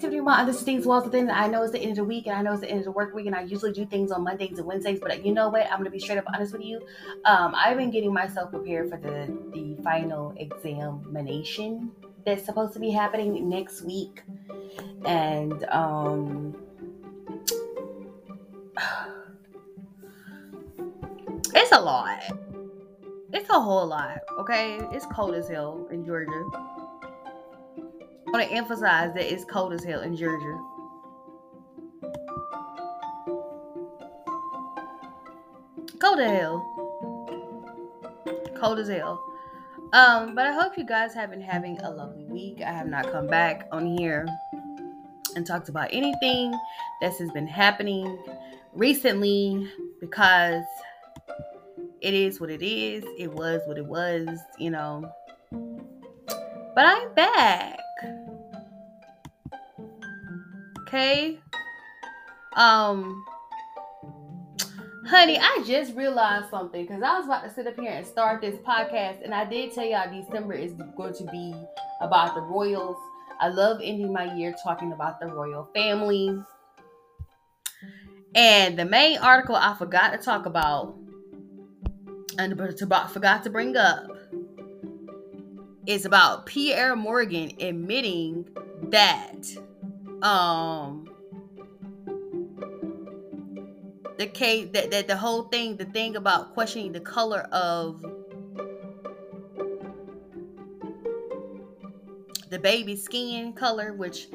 Tiffany My other Things Walls of Things. I know it's the end of the week and I know it's the end of the work week and I usually do things on Mondays and Wednesdays, but you know what? I'm gonna be straight up honest with you. Um, I've been getting myself prepared for the the final examination that's supposed to be happening next week. And um it's a lot. It's a whole lot, okay? It's cold as hell in Georgia. I want to emphasize that it's cold as hell in Georgia. Cold as hell. Cold as hell. Um, but I hope you guys have been having a lovely week. I have not come back on here and talked about anything that has been happening recently because it is what it is. It was what it was, you know. But I'm back. Okay. Um, honey, I just realized something because I was about to sit up here and start this podcast, and I did tell y'all December is going to be about the royals. I love ending my year talking about the royal family. And the main article I forgot to talk about and forgot to bring up is about Piers Morgan admitting that um the case that, that the whole thing the thing about questioning the color of the baby skin color which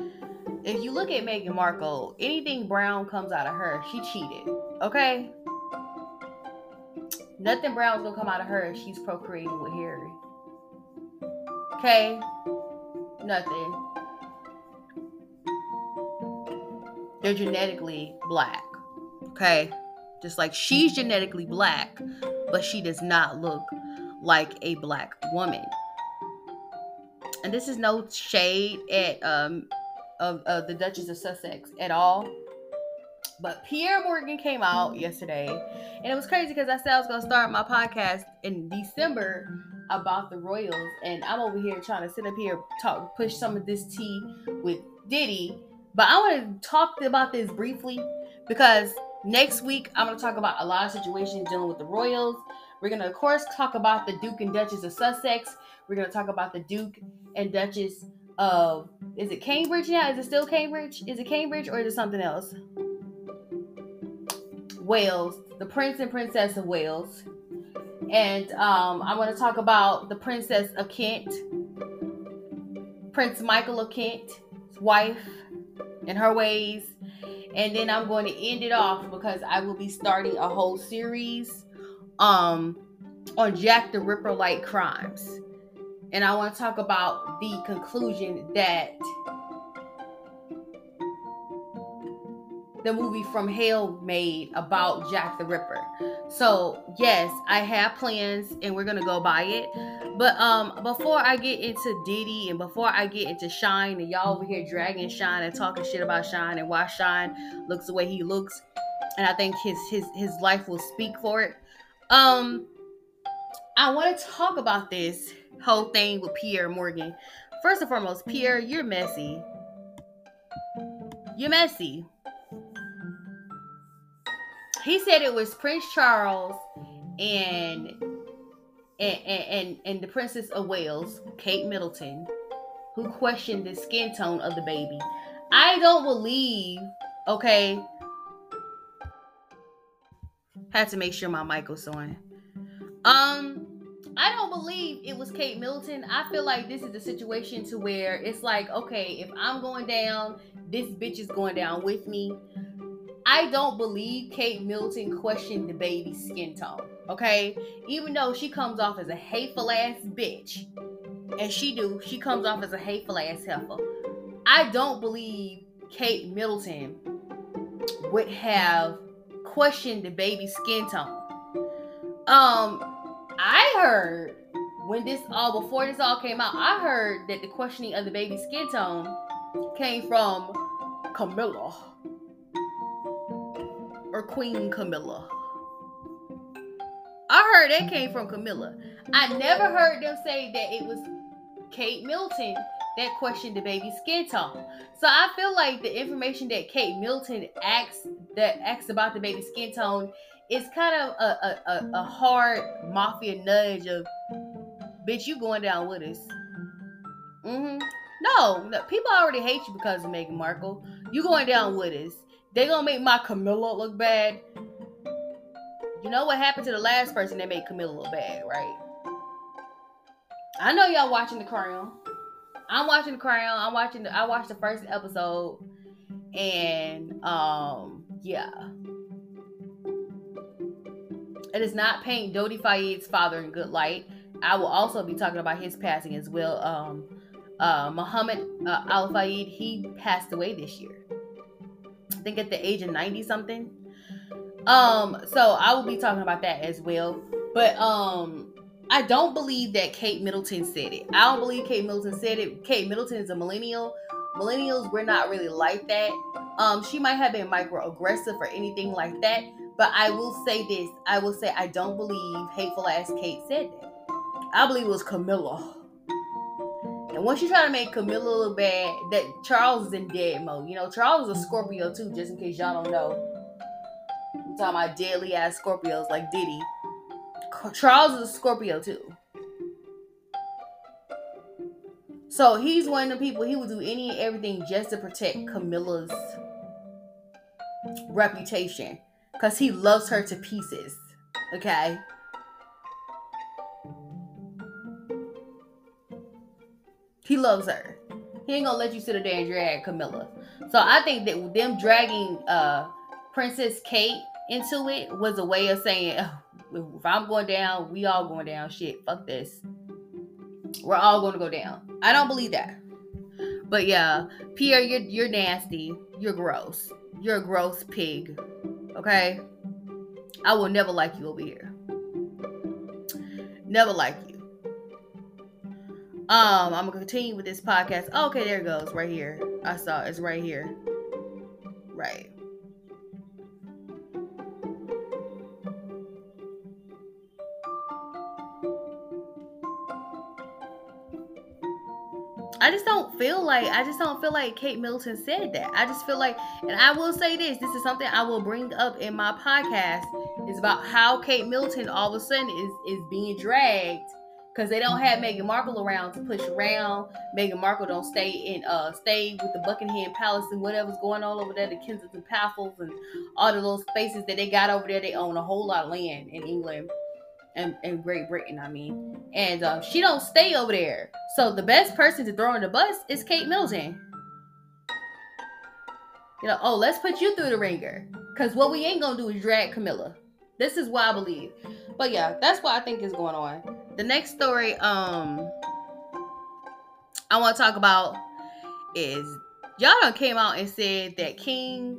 if you look at Meghan Markle anything brown comes out of her she cheated okay? Nothing brown's gonna come out of her if she's procreating with Harry okay? Nothing they're genetically black. Okay? Just like she's genetically black, but she does not look like a black woman. And this is no shade at um of, of the Duchess of Sussex at all. But Piers Morgan came out yesterday, and it was crazy because I said I was gonna start my podcast in December about the Royals, and I'm over here trying to sit up here talk push some of this tea with Diddy but I want to talk about this briefly because next week I'm going to talk about a lot of situations dealing with the Royals. We're going to, of course, talk about the Duke and Duchess of Sussex. We're going to talk about the Duke and Duchess of, is it Cambridge now? Is it still Cambridge? Is it Cambridge or is it something else? Wales, the Prince and Princess of Wales. And um, I want to talk about the Princess of Kent, Prince Michael of Kent, wife, and her ways. And then I'm going to end it off because I will be starting a whole series um on Jack the Ripper like crimes. And I want to talk about the conclusion that the movie From Hell made about Jack the Ripper. So, yes, I have plans and we're to go buy it. But um before I get into Diddy and before I get into Shyne and y'all over here dragging Shyne and talking shit about Shyne and why Shyne looks the way he looks and I think his his his life will speak for it. Um I want to talk about this whole thing with Piers Morgan. First and foremost, Pierre, you're messy. You're messy. He said it was Prince Charles and and, and, and the Princess of Wales, Kate Middleton, who questioned the skin tone of the baby. I don't believe, okay. Had to make sure my mic was on. Um, I don't believe it was Kate Middleton. I feel like this is a situation to where it's like, okay, if I'm going down, this bitch is going down with me. I don't believe Kate Middleton questioned the baby's skin tone. Okay, even though she comes off as a hateful ass bitch, and she do, she comes off as a hateful ass heifer. I don't believe Kate Middleton would have questioned the baby's skin tone. Um, I heard when this all before this all came out, I heard that the questioning of the baby's skin tone came from Camilla or Queen Camilla. I heard that came from Camilla. I never heard them say that it was Kate Middleton that questioned the baby's skin tone. So I feel like the information that Kate Middleton asks that asks about the baby's skin tone is kind of a, a, a, hard mafia nudge of bitch, you going down with us. Mm-hmm. No, no, people already hate you because of Meghan Markle. You going down with us. They gonna make my Camilla look bad. You know what happened to the last person that made Camilla look bad, right? I know y'all watching The Crown. I'm watching The Crown. I'm watching. The, I watched the first episode, and um, yeah, it does not paint Dodi Fayed's father in good light. I will also be talking about his passing as well. Um, uh, Muhammad uh, Al Fayed, he passed away this year. I think at the age of 90 something. Um, so I will be talking about that as well. But um, I don't believe that Kate Middleton said it. I don't believe Kate Middleton said it. Kate Middleton is a millennial. Millennials, we're not really like that. Um, she might have been microaggressive or anything like that. But I will say this. I will say I don't believe hateful ass Kate said that. I believe it was Camilla. And once you try to make Camilla look bad, that Charles is in dead mode. You know, Charles is a Scorpio too, just in case y'all don't know. I'm talking about deadly ass Scorpios like Diddy. Charles is a Scorpio too. So he's one of the people he would do any and everything just to protect Camilla's reputation. Cause he loves her to pieces. Okay. He loves her. He ain't gonna let you sit there and drag Camilla. So I think that them dragging uh Princess Kate into it was a way of saying, if I'm going down, we all going down. Shit, fuck this. We're all going to go down. I don't believe that. But yeah, Pierre, you're you're nasty. You're gross. You're a gross pig. Okay? I will never like you over here. Never like you. Um, I'm gonna continue with this podcast. okay, there it goes, right here. I saw it's right here. Right. I just don't feel like I just don't feel like Kate Middleton said that. I just feel like, and I will say this: this is something I will bring up in my podcast. Is about how Kate Middleton all of a sudden is is being dragged because they don't have Meghan Markle around to push around. Meghan Markle don't stay in uh stay with the Buckingham Palace and whatever's going on over there, the Kensington Palace and all of those spaces that they got over there. They own a whole lot of land in England and, and Great Britain, I mean. And um, she don't stay over there. So the best person to throw in the bus is Kate Middleton. You know, oh, let's put you through the ringer. Because what we ain't to do is drag Camilla. This is what I believe. But yeah, that's what I think is going on. The next story um I want to talk about is y'all done came out and said that King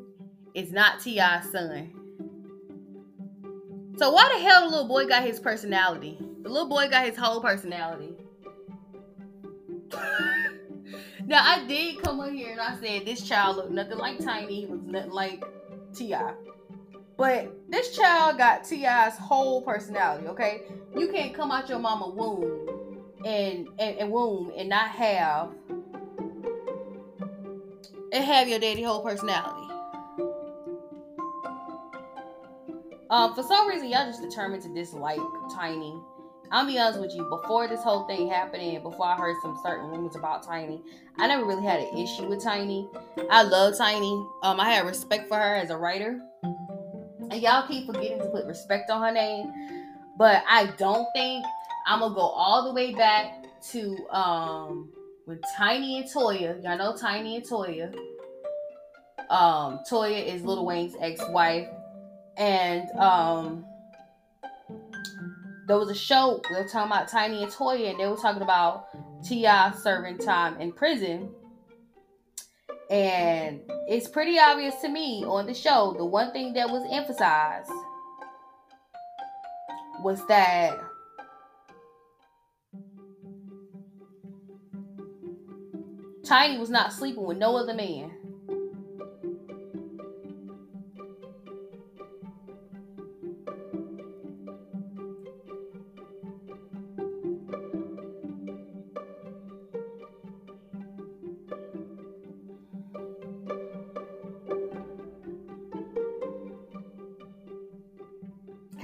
is not T.I.'s son. So why the hell the little boy got his personality? The little boy got his whole personality. now I did come on here and I said this child looked nothing like Tiny. He was nothing like T.I. But this child got T.I.'s whole personality, okay? You can't come out your mama womb and, and, and womb and not have and have your daddy whole personality. Um, for some reason, y'all just determined to dislike Tiny. I'll be honest with you, before this whole thing happening, before I heard some certain rumors about Tiny, I never really had an issue with Tiny. I love Tiny. Um, I had respect for her as a writer. And y'all keep forgetting to put respect on her name. But I don't think I'm gonna go all the way back to um when Tiny and Toya, y'all know Tiny and Toya. Um, Toya is Lil Wayne's ex-wife and um there was a show they were talking about Tiny and Toya, and they were talking about T.I. serving time in prison. And it's pretty obvious to me on the show, the one thing that was emphasized was that Tiny was not sleeping with no other man.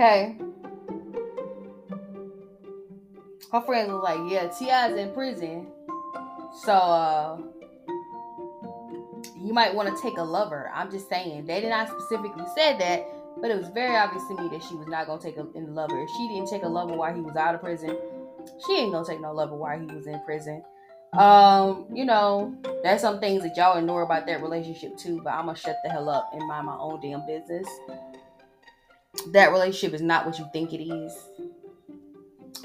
Okay. Her friends were like, yeah, T.I.'s in prison. So, uh, you might want to take a lover. I'm just saying. They did not specifically say that, but it was very obvious to me that she was not going to take a, a lover. If she didn't take a lover while he was out of prison, she ain't going to take no lover while he was in prison. Um, you know, there's some things that y'all ignore about that relationship too, but I'm gonna shut the hell up and mind my own damn business. That relationship is not what you think it is.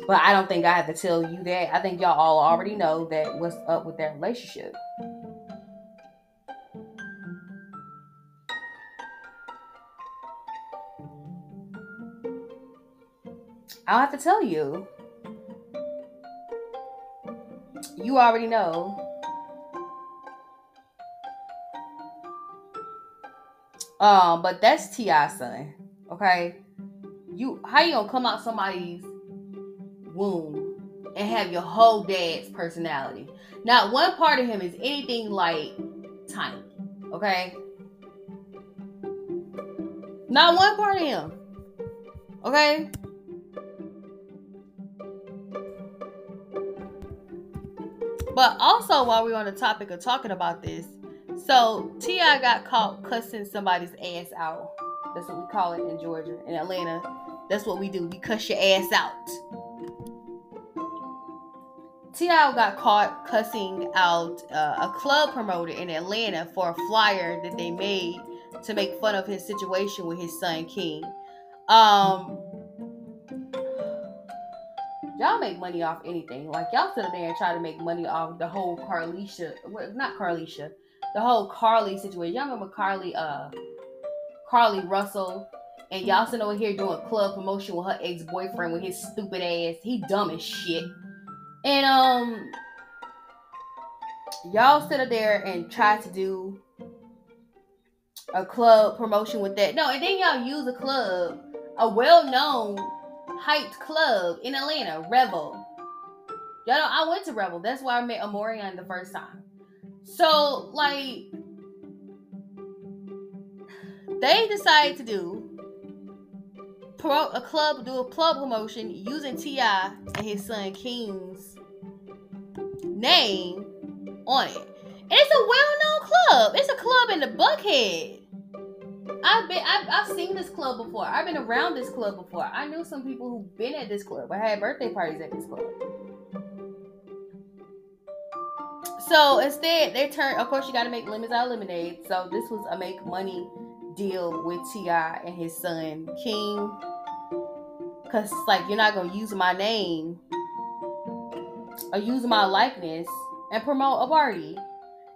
But I don't think I have to tell you that. I think y'all all already know that what's up with that relationship. I don't have to tell you. You already know. Um, but that's T.I. son. Okay. You how you gonna come out somebody's womb and have your whole dad's personality? Not one part of him is anything like tiny. Okay. Not one part of him. Okay. But also, while we're on the topic of talking about this, so T.I. got caught cussing somebody's ass out. That's what we call it in Georgia. In Atlanta, that's what we do. We cuss your ass out. T.I. got caught cussing out uh, a club promoter in Atlanta for a flyer that they made to make fun of his situation with his son King. Um, y'all make money off anything. Like y'all sit up there and try to make money off the whole Carlisha, well, not Carlisha, the whole Carlee situation. Y'all remember Carlee, uh, Carlee Russell, and y'all sitting over here doing club promotion with her ex boyfriend with his stupid ass. He dumb as shit. And um, y'all sit up there and try to do a club promotion with that. No, and then y'all use a club, a well-known hyped club in Atlanta, Revel. Y'all know I went to Revel. That's why I met Amorian the first time. So, like, they decided to do a club, do a club promotion using T.I. and his son King's name on it. And it's a well-known club. It's a club in the Buckhead. I've been I've, I've seen this club before. I've been around this club before. I knew some people who've been at this club. I had birthday parties at this club. So instead, they turned. Of course, you got to make lemons out of lemonade. So this was a make money deal with T.I. and his son King, because like you're not gonna use my name or use my likeness and promote a party.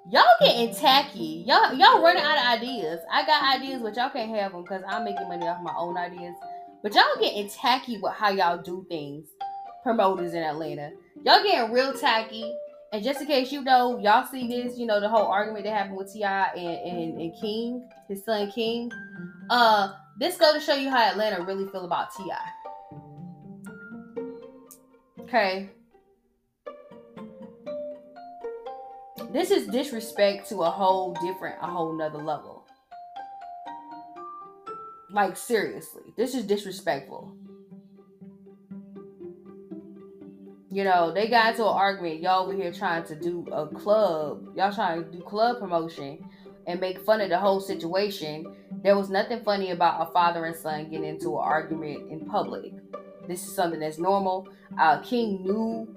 Y'all getting tacky. Y'all y'all running out of ideas. I got ideas, but y'all can't have them because I'm making money off my own ideas. But y'all getting tacky with how y'all do things. Promoters in Atlanta, y'all getting real tacky. And just in case you know, y'all see this, you know, the whole argument that happened with T.I. and, and, and King, his son King. Uh, this go to show you how Atlanta really feel about T.I. Okay. This is disrespect to a whole different, a whole nother level. Like seriously, this is disrespectful. You know, they got into an argument. Y'all over here trying to do a club. Y'all trying to do club promotion and make fun of the whole situation. There was nothing funny about a father and son getting into an argument in public. This is something that's normal. Uh, King knew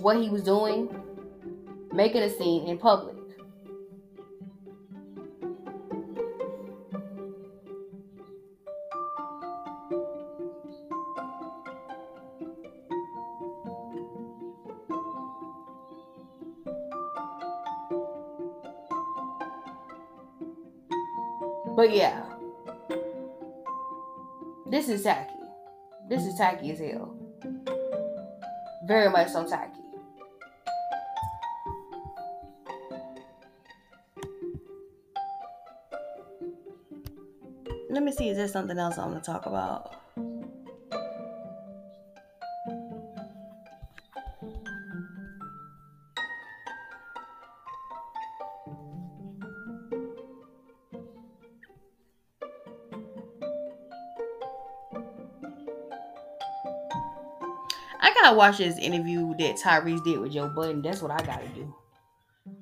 what he was doing making a scene in public. But yeah, this is tacky. This is tacky as hell. Very much so tacky. Let me see, is there something else I want to talk about? Gotta watch this interview that Tyrese did with Joe Budden. That's what I gotta do.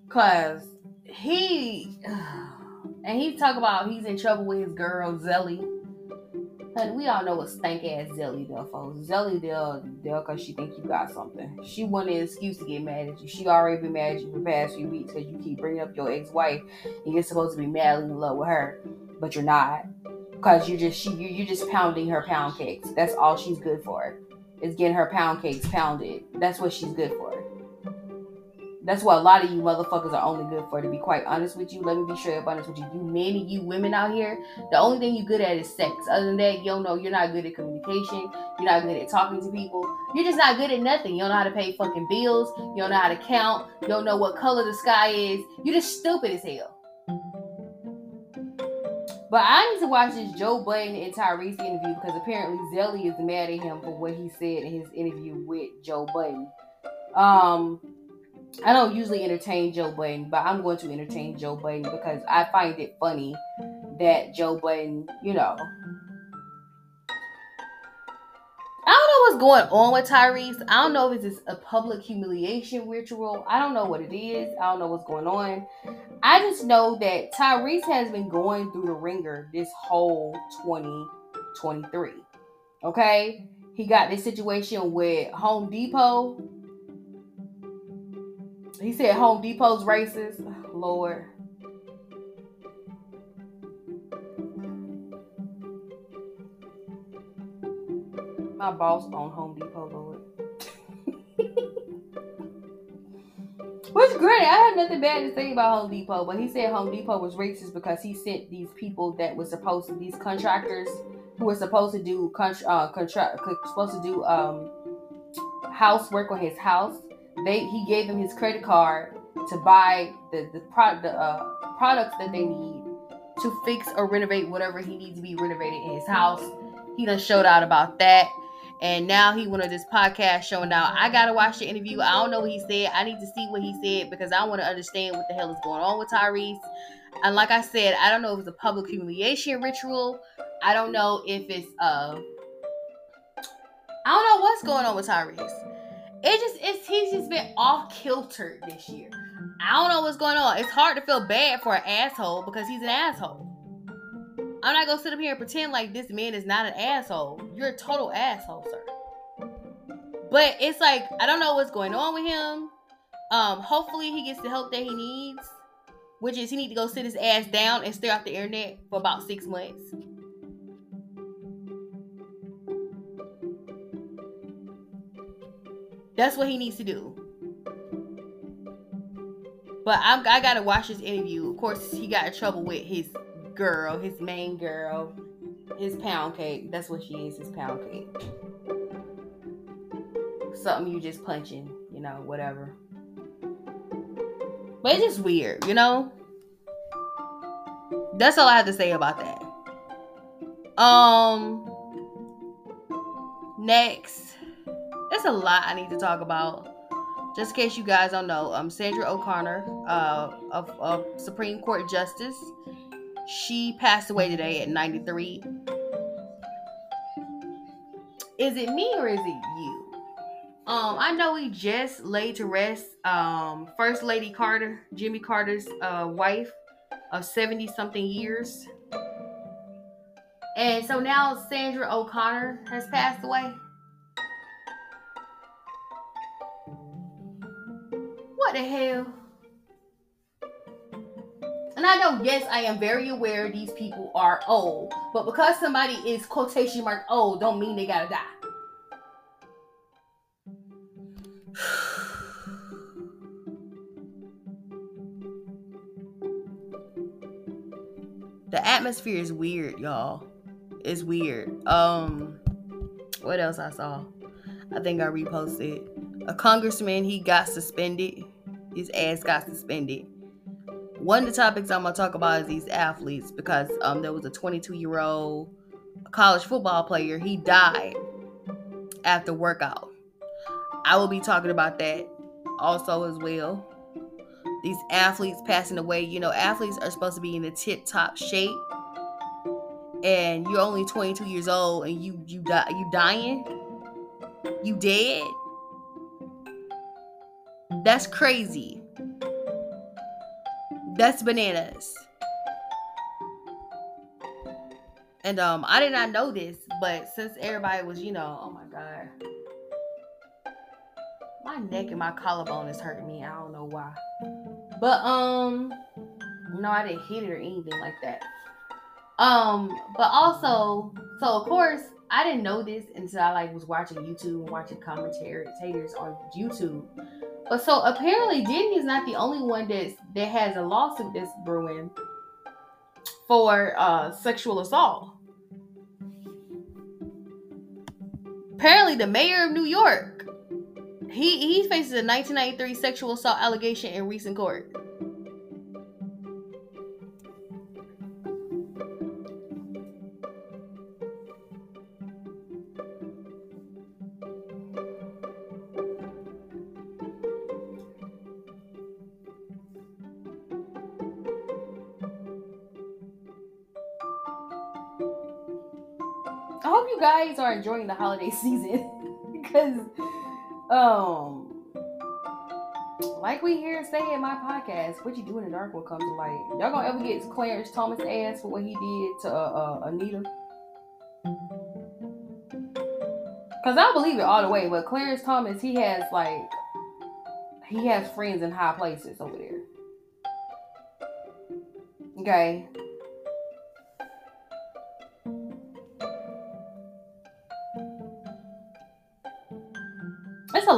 Cause he and he talk about he's in trouble with his girl Zelie. Honey, we all know what stank ass Zelie there for. Zelie there, there cause she think you got something. She wanted an excuse to get mad at you. She already been mad at you for the past few weeks because you keep bringing up your ex-wife and you're supposed to be madly in love with her, but you're not. Cause you just she you you just pounding her pound cakes. That's all she's good for. Is getting her pound cakes pounded. That's what she's good for. That's what a lot of you motherfuckers are only good for. To be quite honest with you, let me be straight up honest with you. You men and you women out here, the only thing you good at is sex. Other than that, you don't know you're not good at communication. You're not good at talking to people. You're just not good at nothing. You don't know how to pay fucking bills. You don't know how to count. You don't know what color the sky is. You're just stupid as hell. But I need to watch this Joe Budden and Tyrese interview because apparently Zelie is mad at him for what he said in his interview with Joe Budden. Um, I don't usually entertain Joe Budden, but I'm going to entertain Joe Budden because I find it funny that Joe Budden, you know. I don't know what's going on with Tyrese. I don't know if it's a public humiliation ritual. I don't know what it is. I don't know what's going on. I just know that Tyrese has been going through the ringer this whole 2023. Okay? He got this situation with Home Depot he said Home Depot's racist. Lord. My boss on Home Depot, Lord. Which granted, I have nothing bad to say about Home Depot, but he said Home Depot was racist because he sent these people that were supposed to these contractors who were supposed to do uh, contract supposed to do um housework on his house they he gave them his credit card to buy the the, product the uh, products that they need to fix or renovate whatever he needs to be renovated in his house. He done showed out about that. And now he went on this podcast showing out. I gotta watch the interview. I don't know what he said. I need to see what he said because I want to understand what the hell is going on with Tyrese. And like I said, I don't know if it's a public humiliation ritual. I don't know if it's uh I don't know what's going on with Tyrese it just it's he's just been off kilter this year. I don't know what's going on. It's hard to feel bad for an asshole because he's an asshole. I'm not gonna sit up here and pretend like this man is not an asshole. You're a total asshole, sir. But it's like I don't know what's going on with him. Um, hopefully he gets the help that he needs, which is he need to go sit his ass down and stare off the internet for about six months. That's what he needs to do. But I'm, I gotta watch this interview. Of course, he got in trouble with his girl, his main girl, his pound cake. That's what she is, his pound cake. Something you just punching, you know, whatever. But it's just weird, you know? That's all I have to say about that. Um next there's a lot I need to talk about. Just in case you guys don't know, um, Sandra O'Connor, uh, of, of Supreme Court Justice, she passed away today at 93. Is it me or is it you? Um, I know we just laid to rest um First Lady Carter, Jimmy Carter's uh wife of 70 something years. And so now Sandra O'Connor has passed away. What the hell? And I know, yes, I am very aware these people are old, but because somebody is quotation mark old, don't mean they gotta die. the atmosphere is weird, y'all. It's weird. Um, what else I saw? I think I reposted. A congressman, he got suspended his ass got suspended. One of the topics I'm gonna talk about is these athletes because um, there was a 22 year old college football player. He died after workout. I will be talking about that also as well. These athletes passing away. You know, athletes are supposed to be in the tip top shape, and you're only 22 years old and you you die you dying. You dead? That's crazy. That's bananas. And um, I did not know this, but since everybody was, you know, oh my god, my neck and my collarbone is hurting me. I don't know why, but um, no, I didn't hit it or anything like that. Um, but also, so of course, I didn't know this until I like was watching YouTube and watching commentators on YouTube. But so apparently, Diddy is not the only one that's that has a lawsuit that's brewing for uh, sexual assault. Apparently, the mayor of New York, he he faces a 1993 sexual assault allegation in recent court. Guys are enjoying the holiday season because um like we hear say in my podcast, what you do in the dark will come to light. Y'all gonna ever get Clarence Thomas ass for what he did to uh, uh, Anita? Cause I believe it all the way, but Clarence Thomas, he has like, he has friends in high places over there. Okay,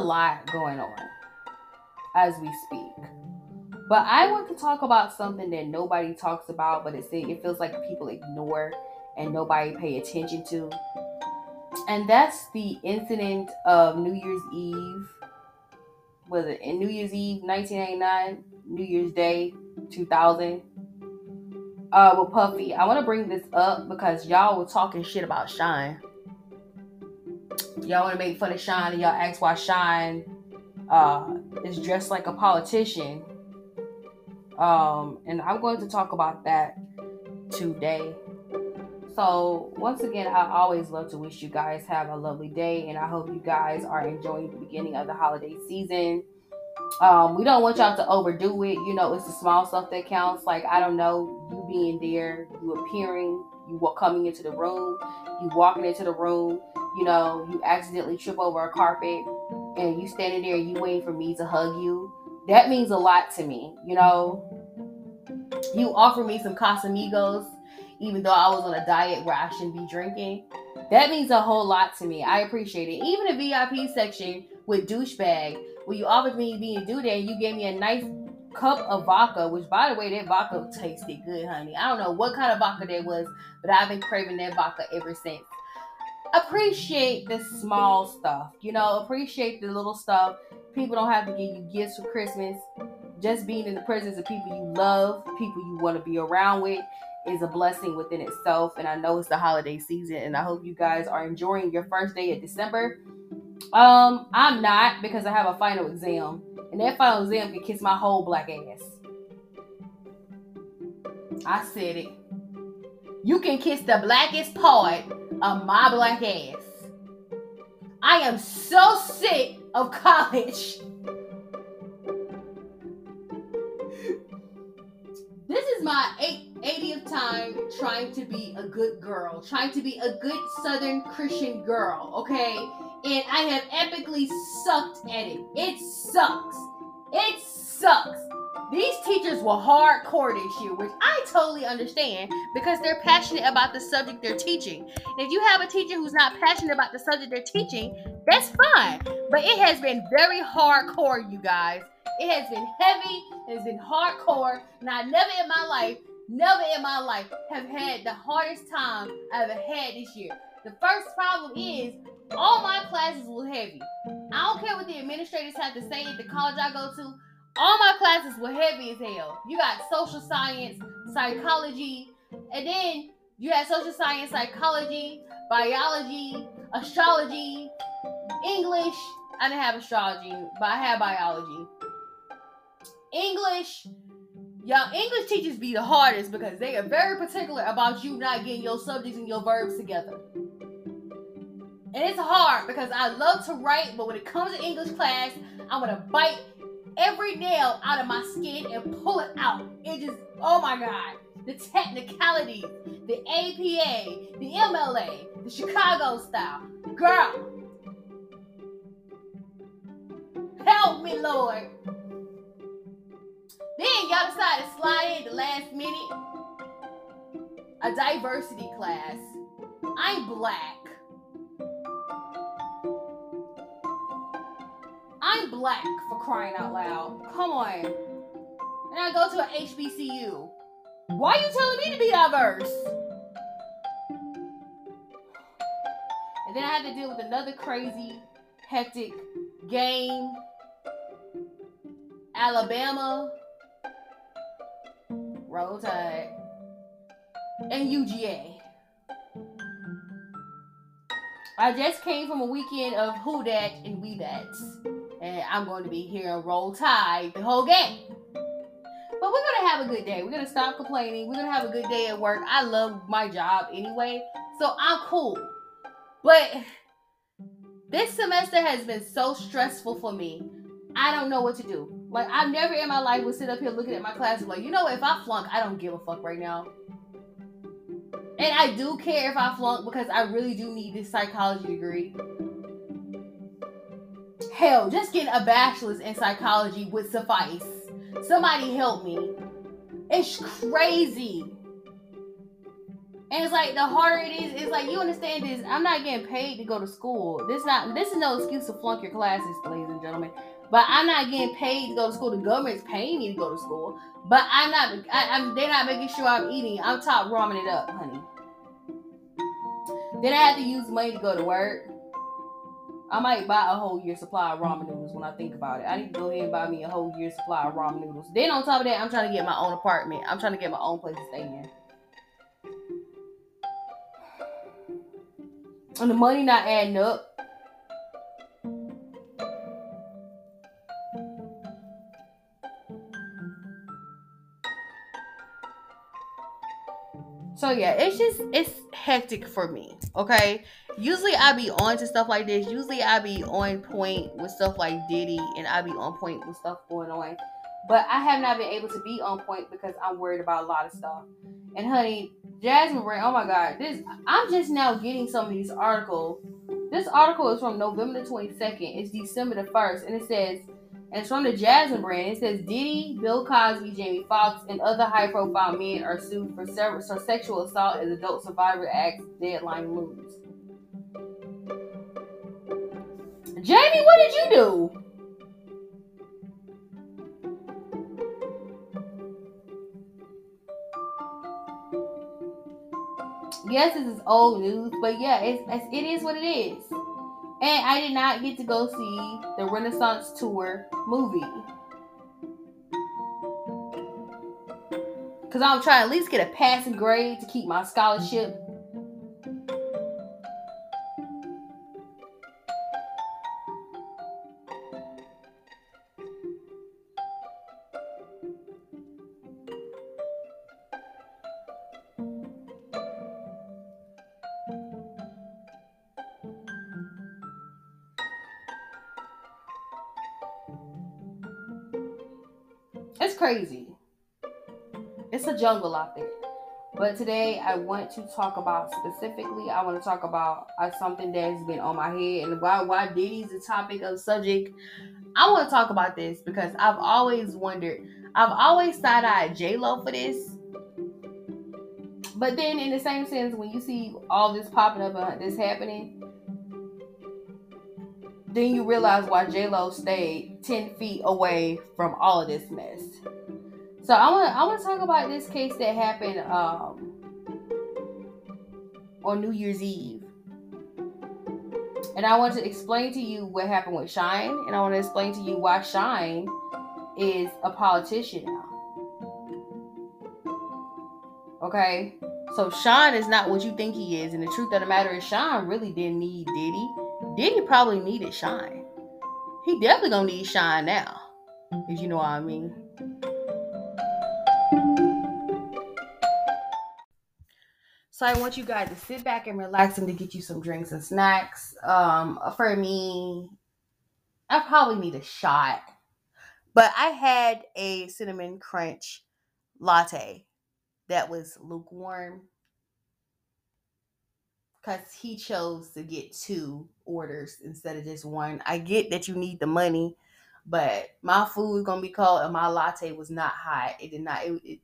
lot going on as we speak. But I want to talk about something that nobody talks about, but it it feels like people ignore and nobody pay attention to. And that's the incident of New Year's Eve. Was it in New Year's Eve 1989, New Year's Day 2000? Uh, with Puffy. I want to bring this up because y'all were talking shit about Shyne y'all want to make fun of Shyne and y'all ask why Shyne uh, is dressed like a politician. Um, and I'm going to talk about that today. So, once again, I always love to wish you guys have a lovely day, and I hope you guys are enjoying the beginning of the holiday season. Um, we don't want y'all to overdo it. You know, it's the small stuff that counts. Like, I don't know, you being there, you appearing, you coming into the room, you walking into the room, you know, you accidentally trip over a carpet and you standing there, and you waiting for me to hug you. That means a lot to me, you know. You offer me some Casamigos, even though I was on a diet where I shouldn't be drinking. That means a whole lot to me. I appreciate it. Even the VIP section with douchebag, where you offered me being do that, you gave me a nice cup of vodka, which by the way, that vodka tasted good, honey. I don't know what kind of vodka that was, but I've been craving that vodka ever since appreciate the small stuff. You know, appreciate the little stuff. People don't have to give you gifts for Christmas. Just being in the presence of people you love, people you want to be around with, is a blessing within itself. And I know it's the holiday season, and I hope you guys are enjoying your first day of December. Um, I'm not because I have a final exam, and that final exam can kiss my whole black ass. I said it. You can kiss the blackest part of my black ass. I am so sick of college. This is my 80th time trying to be a good girl, trying to be a good Southern Christian girl, okay? And I have epically sucked at it. It sucks. It sucks. These teachers were hardcore this year, which I totally understand because they're passionate about the subject they're teaching. If you have a teacher who's not passionate about the subject they're teaching, that's fine. But it has been very hardcore, you guys. It has been heavy, it has been hardcore, and I never in my life, never in my life have had the hardest time I've ever had this year. The first problem is all my classes were heavy. I don't care what the administrators have to say at the college I go to all my classes were heavy as hell. You got social science, psychology, and then you had social science, psychology, biology, astrology, English. I didn't have astrology, but I had biology. English. Y'all, English teachers be the hardest because they are very particular about you not getting your subjects and your verbs together. And it's hard because I love to write, but when it comes to English class, I'm gonna bite every nail out of my skin and pull it out. It just, oh my God. The technicalities, the APA, the MLA, the Chicago style. Girl, help me, Lord. Then y'all decided to slide in the last minute a diversity class. I'm black. I'm black for crying out loud. Come on. And I go to a HBCU. Why are you telling me to be diverse? And then I had to deal with another crazy, hectic game. Alabama. Roll Tide. And UGA. I just came from a weekend of Who Dat and We That's. And I'm going to be here and Roll Tide the whole game. But we're gonna have a good day. We're gonna stop complaining. We're gonna have a good day at work. I love my job anyway, so I'm cool. But this semester has been so stressful for me. I don't know what to do. Like I've never in my life would sit up here looking at my classes like, you know, if I flunk, I don't give a fuck right now. And I do care if I flunk because I really do need this psychology degree. Hell, just getting a bachelor's in psychology would suffice. Somebody help me. It's crazy. And it's like the harder it is, it's like you understand this. I'm not getting paid to go to school. This not this is no excuse to flunk your classes, ladies and gentlemen. But I'm not getting paid to go to school. The government's paying me to go to school. But I'm not. I, am They're not making sure I'm eating. I'm top ramen it up, honey. Then I have to use money to go to work. I might buy a whole year supply of ramen noodles when I think about it. I need to go ahead and buy me a whole year supply of ramen noodles. Then on top of that, I'm trying to get my own apartment. I'm trying to get my own place to stay in. And the money not adding up. So yeah, it's just it's hectic for me. Okay. Usually I be on to stuff like this. Usually I be on point with stuff like Diddy and I be on point with stuff going on. But I have not been able to be on point because I'm worried about a lot of stuff. And honey, Jasmine Brand, oh my god, this I'm just now getting some of these articles. This article is from November the 22nd. It's December the 1st, and it says and it's from the Jasmine brand. It says Diddy, Bill Cosby, Jamie Foxx, and other high-profile men are sued for, for sexual assault as Adult Survivor Act deadline looms. Jamie, what did you do? Yes, this is old news, but yeah, it's, it's it is what it is. And I did not get to go see the Renaissance Tour movie. Because I'm trying to at least get a passing grade to keep my scholarship jungle out there. But today I want to talk about specifically, I want to talk about uh, something that's been on my head and why why Diddy's the topic of subject. I want to talk about this because I've always wondered, I've always thought I J Lo for this. But then in the same sense, when you see all this popping up and this happening, then you realize why J Lo stayed ten feet away from all of this mess. So I want I want to talk about this case that happened um, on New Year's Eve, and I want to explain to you what happened with Shyne, and I want to explain to you why Shyne is a politician now. Okay, so Sean is not what you think he is, and the truth of the matter is, Sean really didn't need Diddy. Diddy probably needed Shyne. He definitely gonna need Shyne now. If you know what I mean. So I want you guys to sit back and relax and to get you some drinks and snacks. Um, for me, I probably need a shot. But I had a cinnamon crunch latte that was lukewarm because he chose to get two orders instead of just one. I get that you need the money, but my food is gonna be cold and my latte was not hot. It did not. It, it,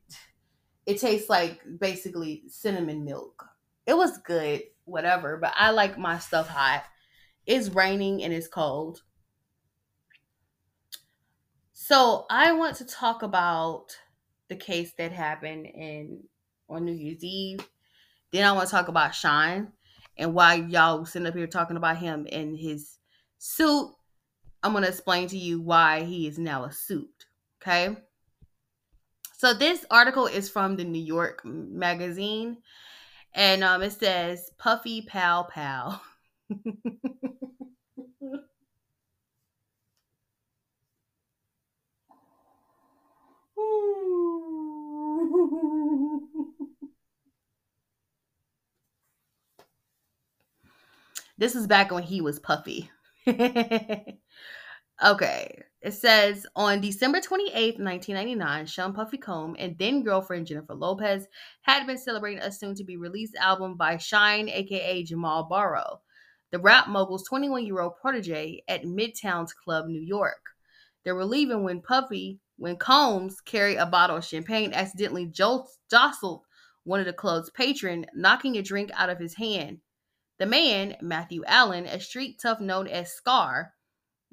it tastes like basically cinnamon milk. It was good, whatever, but I like my stuff hot. It's raining and it's cold. So I want to talk about the case that happened in on New Year's Eve. Then I want to talk about Sean and why y'all sitting up here talking about him in his suit. I'm gonna explain to you why he is now a suit. Okay. So this article is from the New York Magazine, and um, it says Puffy Pow Pow. this is back when he was puffy. okay. It says on December 28th, 1999, Sean Puffy Combs and then girlfriend Jennifer Lopez had been celebrating a soon to be released album by Shyne, aka Jamal Barrow, the rap mogul's 21 year old protege at Midtown's Club New York. They were leaving when Puffy when Combs carried a bottle of champagne, accidentally jostled one of the club's patrons, knocking a drink out of his hand. The man, Matthew Allen, a street tough known as Scar,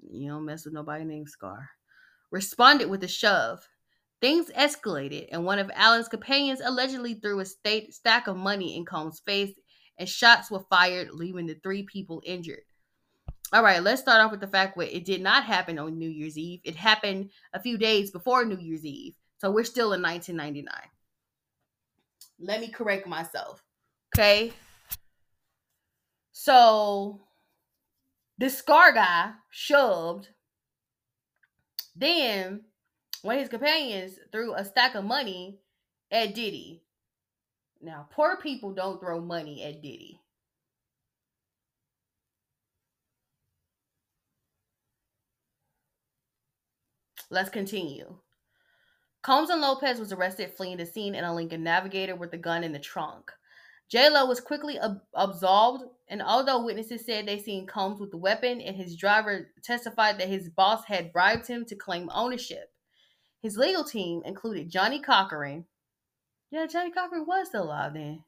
you don't mess with nobody named Scar, responded with a shove. Things escalated, and one of Allen's companions allegedly threw a state stack of money in Combs' face, and shots were fired, leaving the three people injured. All right, let's start off with the fact that it did not happen on New Year's Eve. It happened a few days before New Year's Eve. So we're still in 1999. Let me correct myself. Okay. So this scar guy shoved. Then one of his companions threw a stack of money at Diddy. Now, poor people don't throw money at Diddy. Let's continue. Combs and Lopez was arrested fleeing the scene in a Lincoln Navigator with a gun in the trunk. J Lo was quickly ab- absolved, and although witnesses said they seen Combs with the weapon, and his driver testified that his boss had bribed him to claim ownership, his legal team included Johnnie Cochran. Yeah, Johnnie Cochran was still alive then.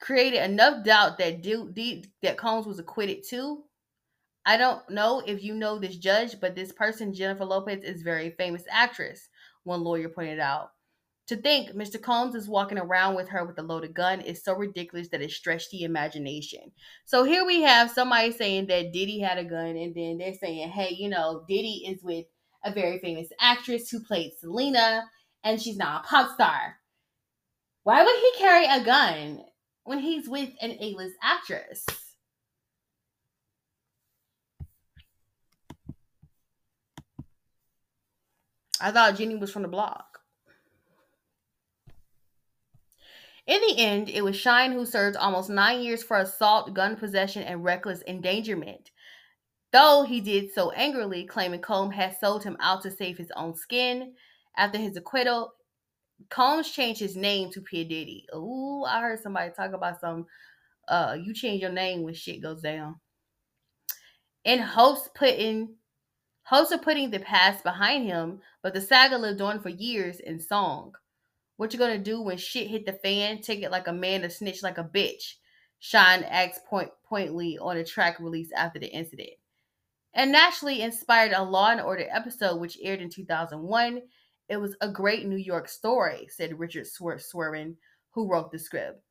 Created enough doubt that D- D- that Combs was acquitted too, I don't know if you know this judge, but this person, Jennifer Lopez, is very famous actress, one lawyer pointed out. To think Mr. Combs is walking around with her with a loaded gun is so ridiculous that it stretched the imagination. So here we have somebody saying that Diddy had a gun, and then they're saying, hey, you know, Diddy is with a very famous actress who played Selena, and she's not a pop star. Why would he carry a gun when he's with an A-list actress? I thought Jenny was from the block. In the end, it was Shyne who served almost nine years for assault, gun possession, and reckless endangerment. Though he did so angrily, claiming Combs had sold him out to save his own skin. After his acquittal, Combs changed his name to P. Diddy. Ooh, I heard somebody talk about some. Uh, you change your name when shit goes down. In hopes putting Hopes of putting the past behind him, but the saga lived on for years in song. What you gonna do when shit hit the fan? Take it like a man to snitch like a bitch. Shyne asked point pointedly on a track released after the incident. And naturally inspired a Law and Order episode which aired in 2001. It was a great New York story, said Richard Swer- who wrote the script.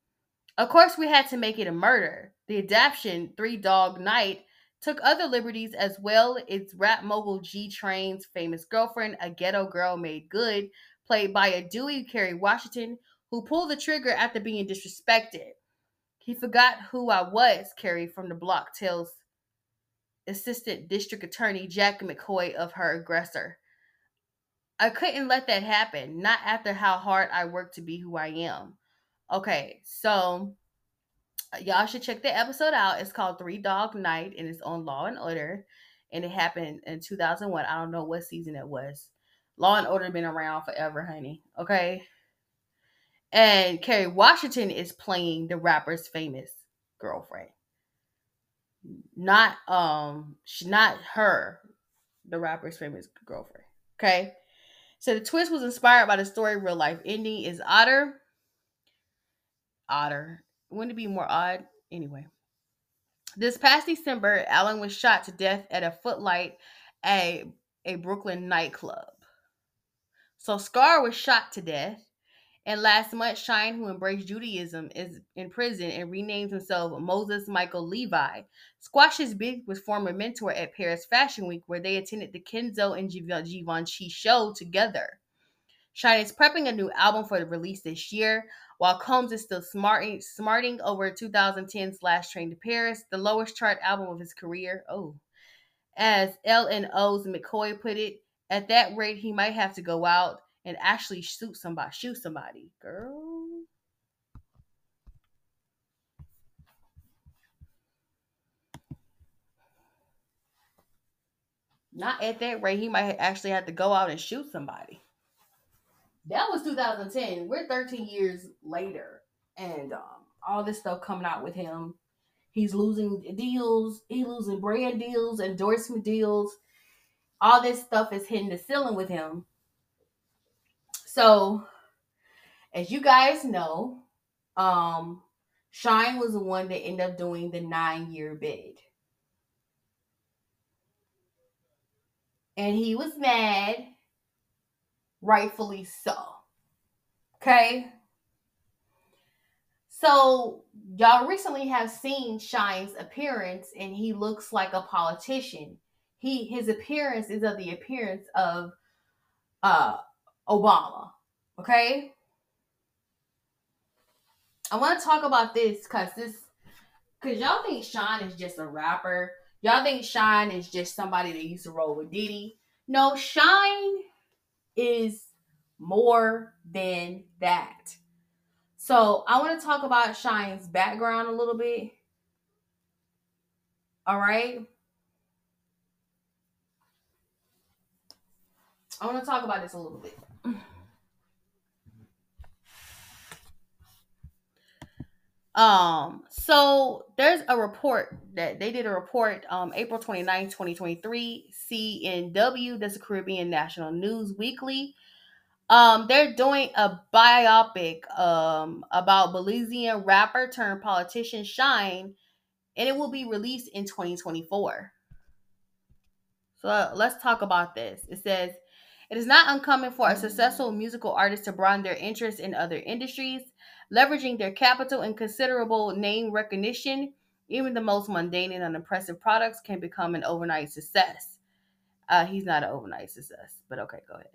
Of course, we had to make it a murder. The adaptation, Three Dog Night, took other liberties as well. It's rap mogul G Train's famous girlfriend, a ghetto girl made good, played by a Dewey Kerry Washington, who pulled the trigger after being disrespected. He forgot who I was, Kerry from the block tells Assistant District Attorney Jack McCoy of her aggressor. I couldn't let that happen, not after how hard I worked to be who I am. Okay, so uh, Y'all should check the episode out. It's called Three Dog Night and it's on Law and Order. And it happened in 2001. I don't know what season it was. Law and Order been around forever, honey. Okay. And Kerry Washington is playing the rapper's famous girlfriend. Not um, she not her, the rapper's famous girlfriend. Okay. So the twist was inspired by the story real life ending is Otter. Otter. Wouldn't it be more odd? Anyway. This past December, Allen was shot to death at a footlight a a Brooklyn nightclub. So Scar was shot to death. And last month, Shyne, who embraced Judaism, is in prison and renames himself Moses Michael Levi. Squashes beef with former mentor at Paris Fashion Week, where they attended the Kenzo and Givenchy show together. Shyne is prepping a new album for the release this year, while Combs is still smarting, smarting over 2010's Last Train to Paris, the lowest chart album of his career. Oh. As LNO's McCoy put it, at that rate, he might have to go out and actually shoot somebody, shoot somebody, girl. Not at that rate. He might actually have to go out and shoot somebody. That was 2010. We're 13 years later, and um, all this stuff coming out with him. He's losing deals. He's losing brand deals, endorsement deals. All this stuff is hitting the ceiling with him so, as you guys know, um, Shyne was the one that ended up doing the nine year bid. And he was mad, rightfully so. Okay. So, y'all recently have seen Shyne's appearance, and he looks like a politician. He his appearance is of the appearance of uh Obama. Okay? I want to talk about this because this because y'all think Shyne is just a rapper. Y'all think Shyne is just somebody that used to roll with Diddy. No, Shyne is more than that. So I want to talk about Shyne's background a little bit. All right. I want to talk about this a little bit. Um, so there's a report that they did a report um April 29, 2023, CNW, that's the Caribbean National News Weekly. Um, they're doing a biopic um about Belizean rapper turned politician Shyne, and it will be released in 2024. So let's talk about this. It says it is not uncommon for a successful musical artist to broaden their interests in other industries, leveraging their capital and considerable name recognition. Even the most mundane and unimpressive products can become an overnight success. Uh, he's not an overnight success, but okay, go ahead.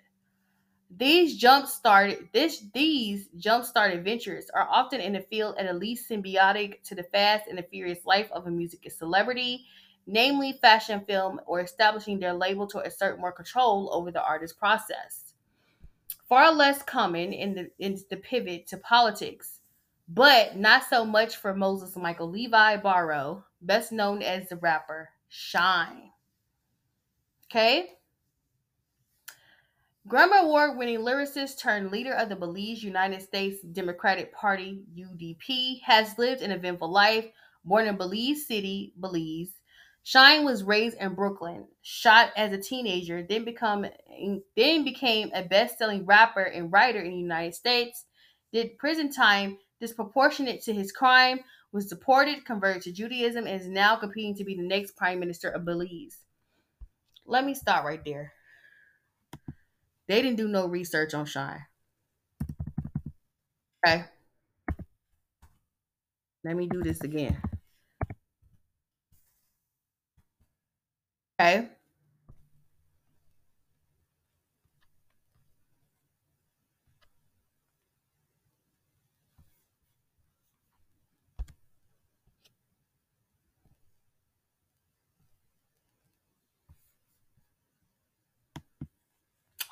These jump started this these jump started ventures are often in a field at least symbiotic to the fast and the furious life of a music celebrity namely fashion film, or establishing their label to assert more control over the artist process. Far less common in the, in the pivot to politics, but not so much for Moses Michael Levi Barrow, best known as the rapper Shyne. Okay? Grammy Award winning lyricist turned leader of the Belize United States Democratic Party, UDP, has lived an eventful life. Born in Belize City, Belize, Shyne was raised in Brooklyn, shot as a teenager, then become then became a best-selling rapper and writer in the United States. Did prison time disproportionate to his crime, was deported, converted to Judaism, and is now competing to be the next prime minister of Belize. Let me stop right there. They didn't do no research on Shyne. Okay. Let me do this again. Okay.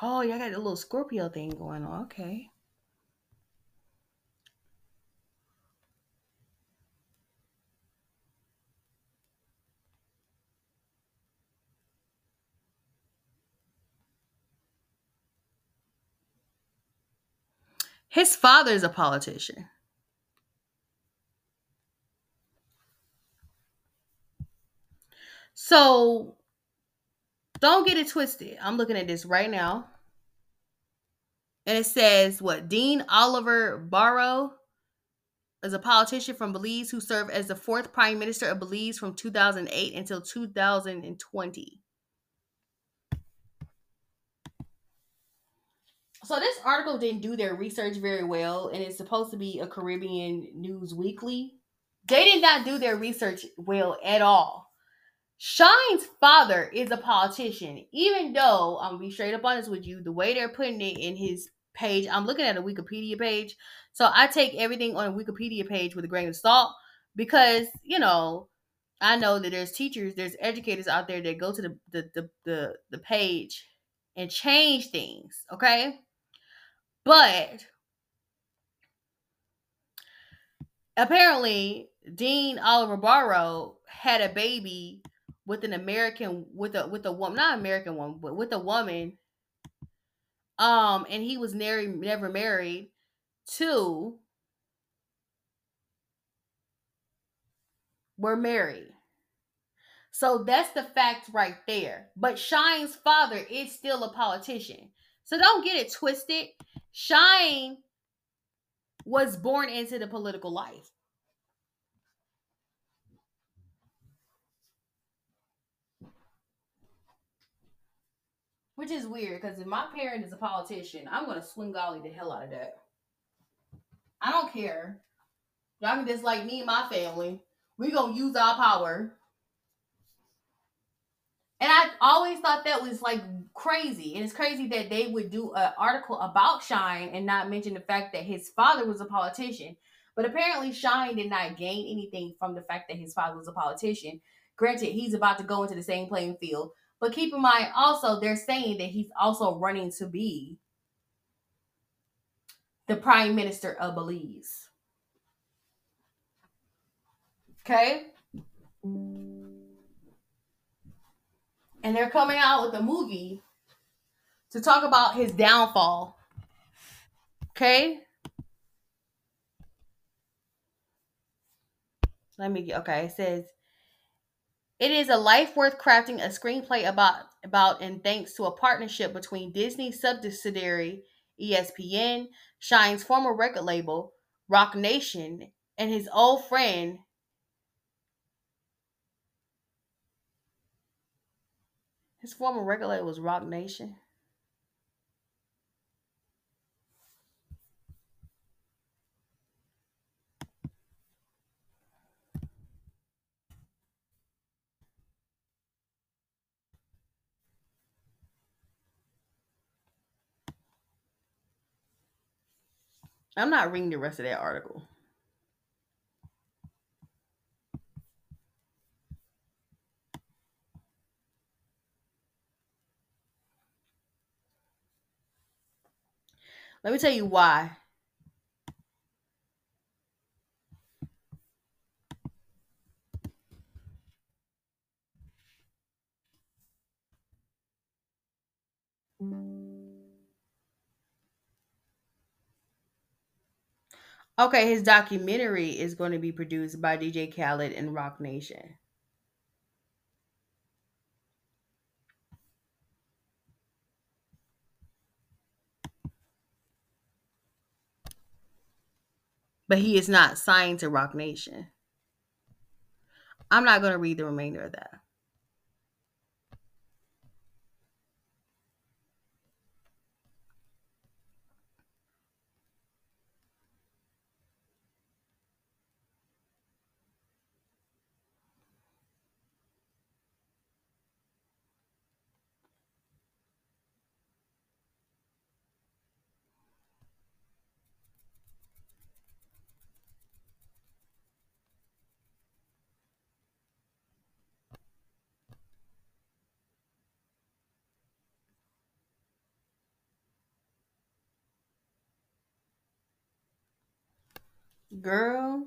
Oh, y'all got a little Scorpio thing going on. Okay. His father is a politician. So don't get it twisted. I'm looking at this right now. And it says what Dean Oliver Barrow is a politician from Belize who served as the fourth prime minister of Belize from 2008 until 2020. So this article didn't do their research very well, and it's supposed to be a Caribbean news weekly. They did not do their research well at all. Shyne's father is a politician, even though I'm gonna be straight up honest with you, the way they're putting it in his page, I'm looking at a Wikipedia page. So I take everything on a Wikipedia page with a grain of salt because, you know, I know that there's teachers, there's educators out there that go to the the the, the, the page and change things, okay? But apparently Dean Oliver Barrow had a baby with an American with a with a woman, not American woman, but with a woman. Um, and he was never never married to were married. So that's the fact right there. But Shyne's father is still a politician. So don't get it twisted. Shyne was born into the political life. Which is weird because if my parent is a politician, I'm gonna swing golly the hell out of that. I don't care. Y'all can dislike me and my family. We gonna use our power. And I always thought that was like crazy. And it's crazy that they would do an article about Shyne and not mention the fact that his father was a politician. But apparently, Shyne did not gain anything from the fact that his father was a politician. Granted, he's about to go into the same playing field. But keep in mind, also, they're saying that he's also running to be the prime minister of Belize. Okay? And they're coming out with a movie to talk about his downfall. Okay? Let me get okay. It says it is a life worth crafting a screenplay about about and thanks to a partnership between Disney subsidiary ESPN, Shyne's former record label, Roc Nation, and his old friend his former label was Roc Nation. I'm not reading the rest of that article. Let me tell you why. Okay, his documentary is going to be produced by DJ Khaled and Roc Nation. But he is not signed to Roc Nation. I'm not going to read the remainder of that. Girl.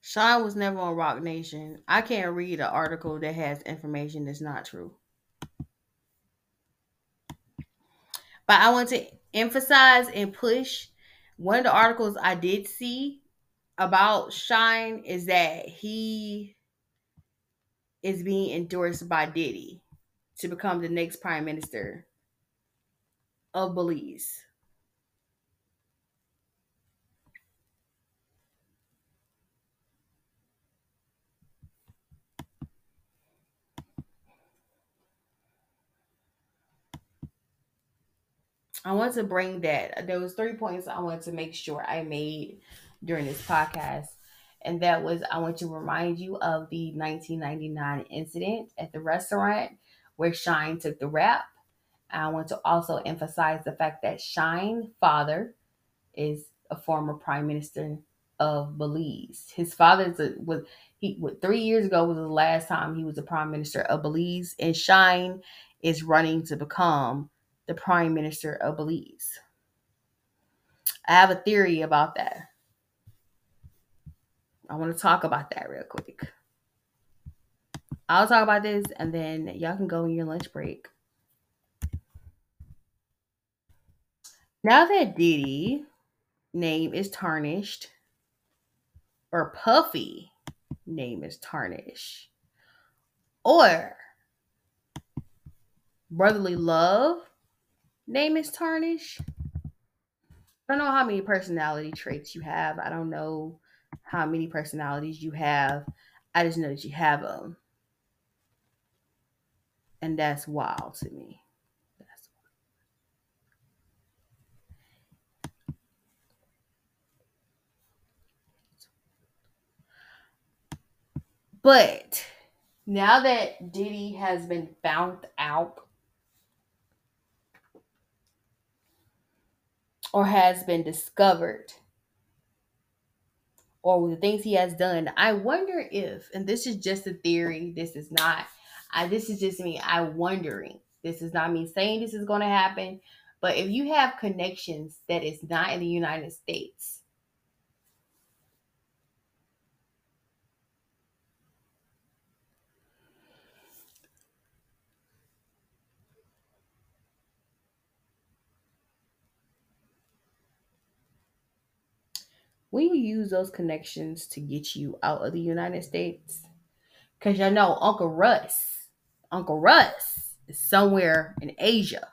Sean was never on Roc Nation. I can't read an article that has information that's not true. But I want to emphasize and push one of the articles I did see about Shyne is that he is being endorsed by Diddy to become the next prime minister of Belize. I want to bring that. There was three points I wanted to make sure I made during this podcast. And that was I want to remind you of the 1999 incident at the restaurant where Shyne took the rap. I want to also emphasize the fact that Shyne father is a former prime minister of Belize. His father was he three years ago was the last time he was a prime minister of Belize, and Shyne is running to become the prime minister of Belize. I have a theory about that. I want to talk about that real quick. I'll talk about this and then y'all can go in your lunch break. Now that Diddy name is tarnished, or Puffy name is tarnished, or Brotherly Love name is tarnished. I don't know how many personality traits you have. I don't know how many personalities you have. I just know that you have them. And that's wild to me. That's But now that Diddy has been found out or has been discovered or the things he has done, I wonder if, and this is just a theory, this is not, I this is just me, I wondering. This is not me saying this is going to happen, but if you have connections that is not in the United States, you use those connections to get you out of the United States? Because you know Uncle Russ, Uncle Russ is somewhere in Asia,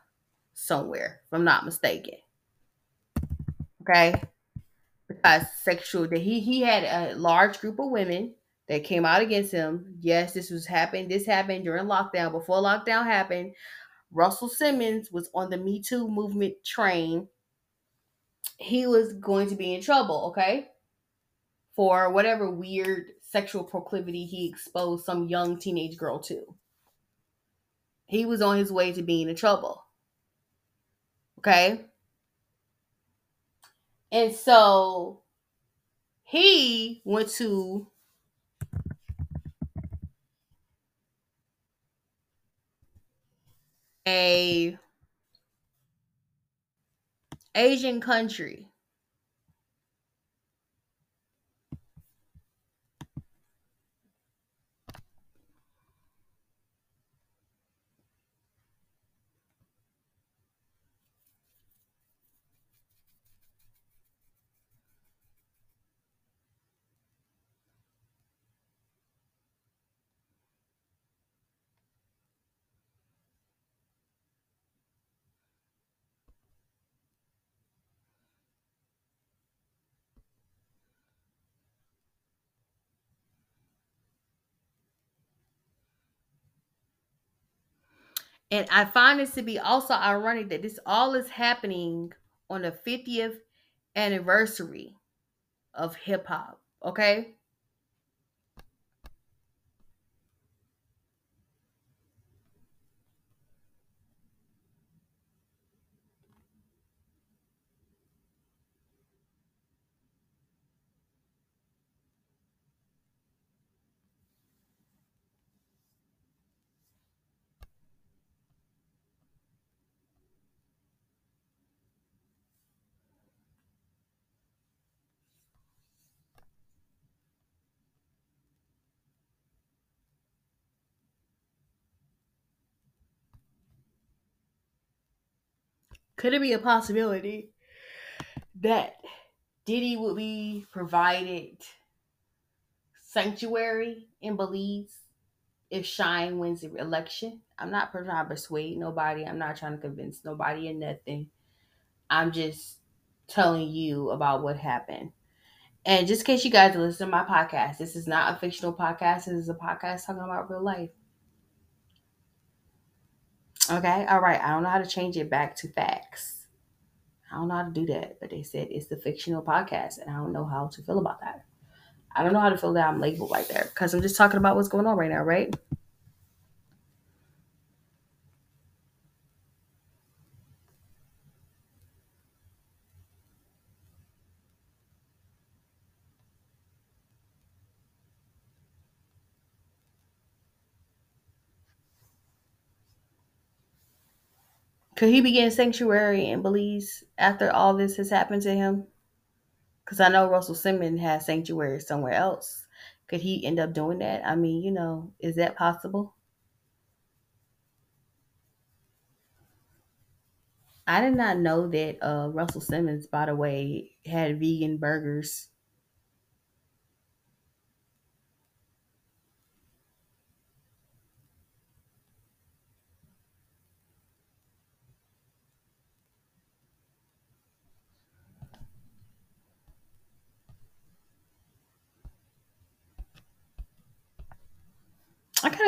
somewhere, if I'm not mistaken. Okay? Because sexual that he he had a large group of women that came out against him. Yes, this was happening. This happened during lockdown. Before lockdown happened, Russell Simmons was on the Me Too movement train he was going to be in trouble, okay? For whatever weird sexual proclivity he exposed some young teenage girl to. He was on his way to being in trouble. Okay? And so he went to a Asian country. And I find this to be also ironic that this all is happening on the 50th anniversary of hip hop. Okay. Could it be a possibility that Diddy would be provided sanctuary in Belize if Shyne wins the election? I'm not trying to persuade nobody. I'm not trying to convince nobody or nothing. I'm just telling you about what happened. And just in case you guys listen to my podcast, this is not a fictional podcast. This is a podcast talking about real life. Okay, all right. I don't know how to change it back to facts. I don't know how to do that, but they said it's the fictional podcast, and I don't know how to feel about that. I don't know how to feel that I'm labeled right there because I'm just talking about what's going on right now, right? Could he be getting sanctuary in Belize after all this has happened to him? Because I know Russell Simmons has sanctuary somewhere else. Could he end up doing that? I mean, you know, is that possible? I did not know that uh, Russell Simmons, by the way, had vegan burgers.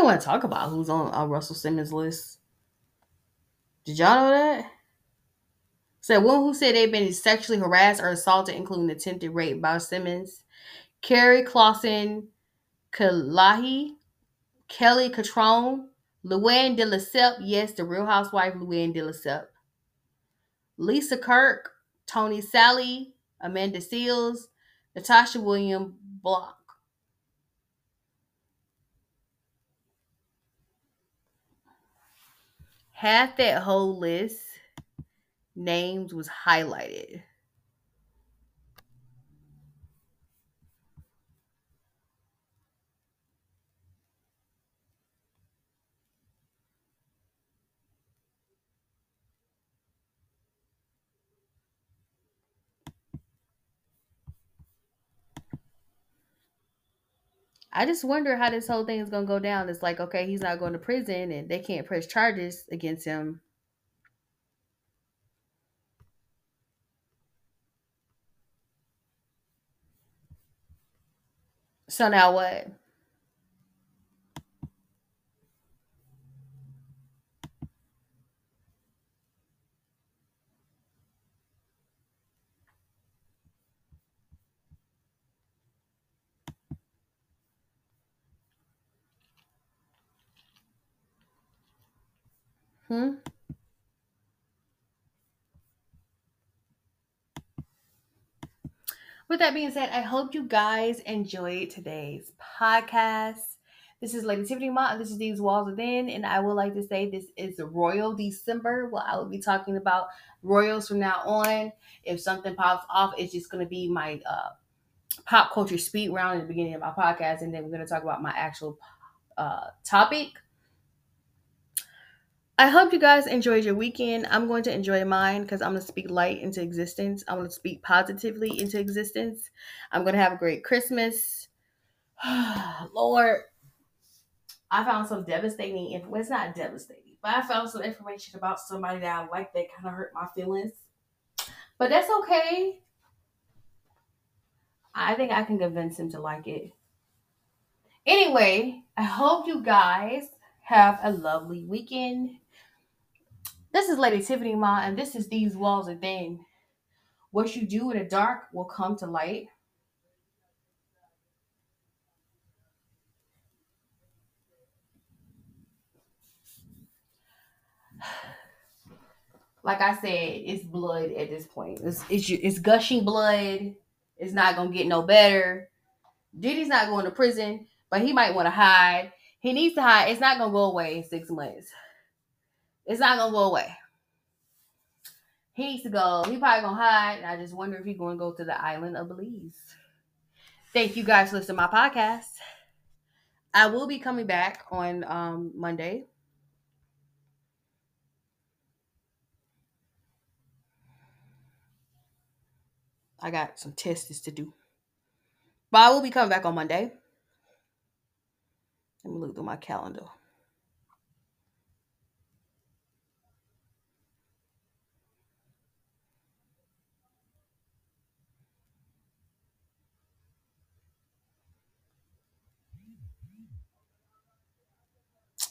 Want to talk about who's on uh, Russell Simmons' list. Did y'all know that? Said one who said they've been sexually harassed or assaulted, including attempted rape by Simmons, Keri Claussen Khalighi, Kelly Cutrone, Luann de Lesseps, yes, the real housewife Luann de Lesseps, Lisa Kirk, Toni Sallie, Amanda Seales, Natasha William Block. Half that whole list names was highlighted. I just wonder how this whole thing is to go down. It's like, okay, he's not going to prison and they can't press charges against him. So now what? Hmm? With that being said, I hope you guys enjoyed today's podcast. This is Lady Tiffany Mott, and this is These Walls Within. And I would like to say this is Royal December. Well, I will be talking about royals from now on. If something pops off, it's just going to be my uh, pop culture speed round in the beginning of my podcast, and then we're going to talk about my actual uh, topic. I hope you guys enjoyed your weekend. I'm going to enjoy mine because I'm going to speak light into existence. I'm going to speak positively into existence. I'm going to have a great Christmas. Lord, I found some devastating. Well, it's not devastating, but I found some information about somebody that I like that kind of hurt my feelings. But that's okay. I think I can convince him to like it. Anyway, I hope you guys have a lovely weekend. This is Lady Tiffany Ma, and this is These Walls Within. What you do in the dark will come to light. Like I said, it's blood at this point. It's, it's, it's gushing blood. It's not going to get no better. Diddy's not going to prison, but he might want to hide. He needs to hide. It's not going to go away in six months. It's not gonna go away. He needs to go. He probably gonna hide. I just wonder if he's gonna go to the island of Belize. Thank you guys for listening to my podcast. I will be coming back on um, Monday. I got some tests to do. But I will be coming back on Monday. Let me look through my calendar.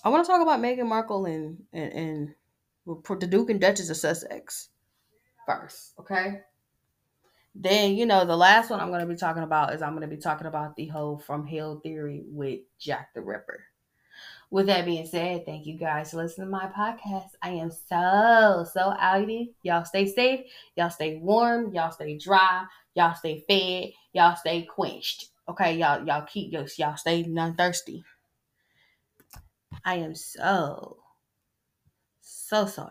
I want to talk about Meghan Markle and and, and the Duke and Duchess of Sussex first, okay? Then, you know, the last one I'm going to be talking about is I'm going to be talking about the whole from hell theory with Jack the Ripper. With that being said, thank you guys for listening to my podcast. I am so, so outy. Y'all stay safe. Y'all stay warm. Y'all stay dry. Y'all stay fed. Y'all stay quenched. Okay, y'all, y'all keep y'all, y'all stay non thirsty. I am so, so, so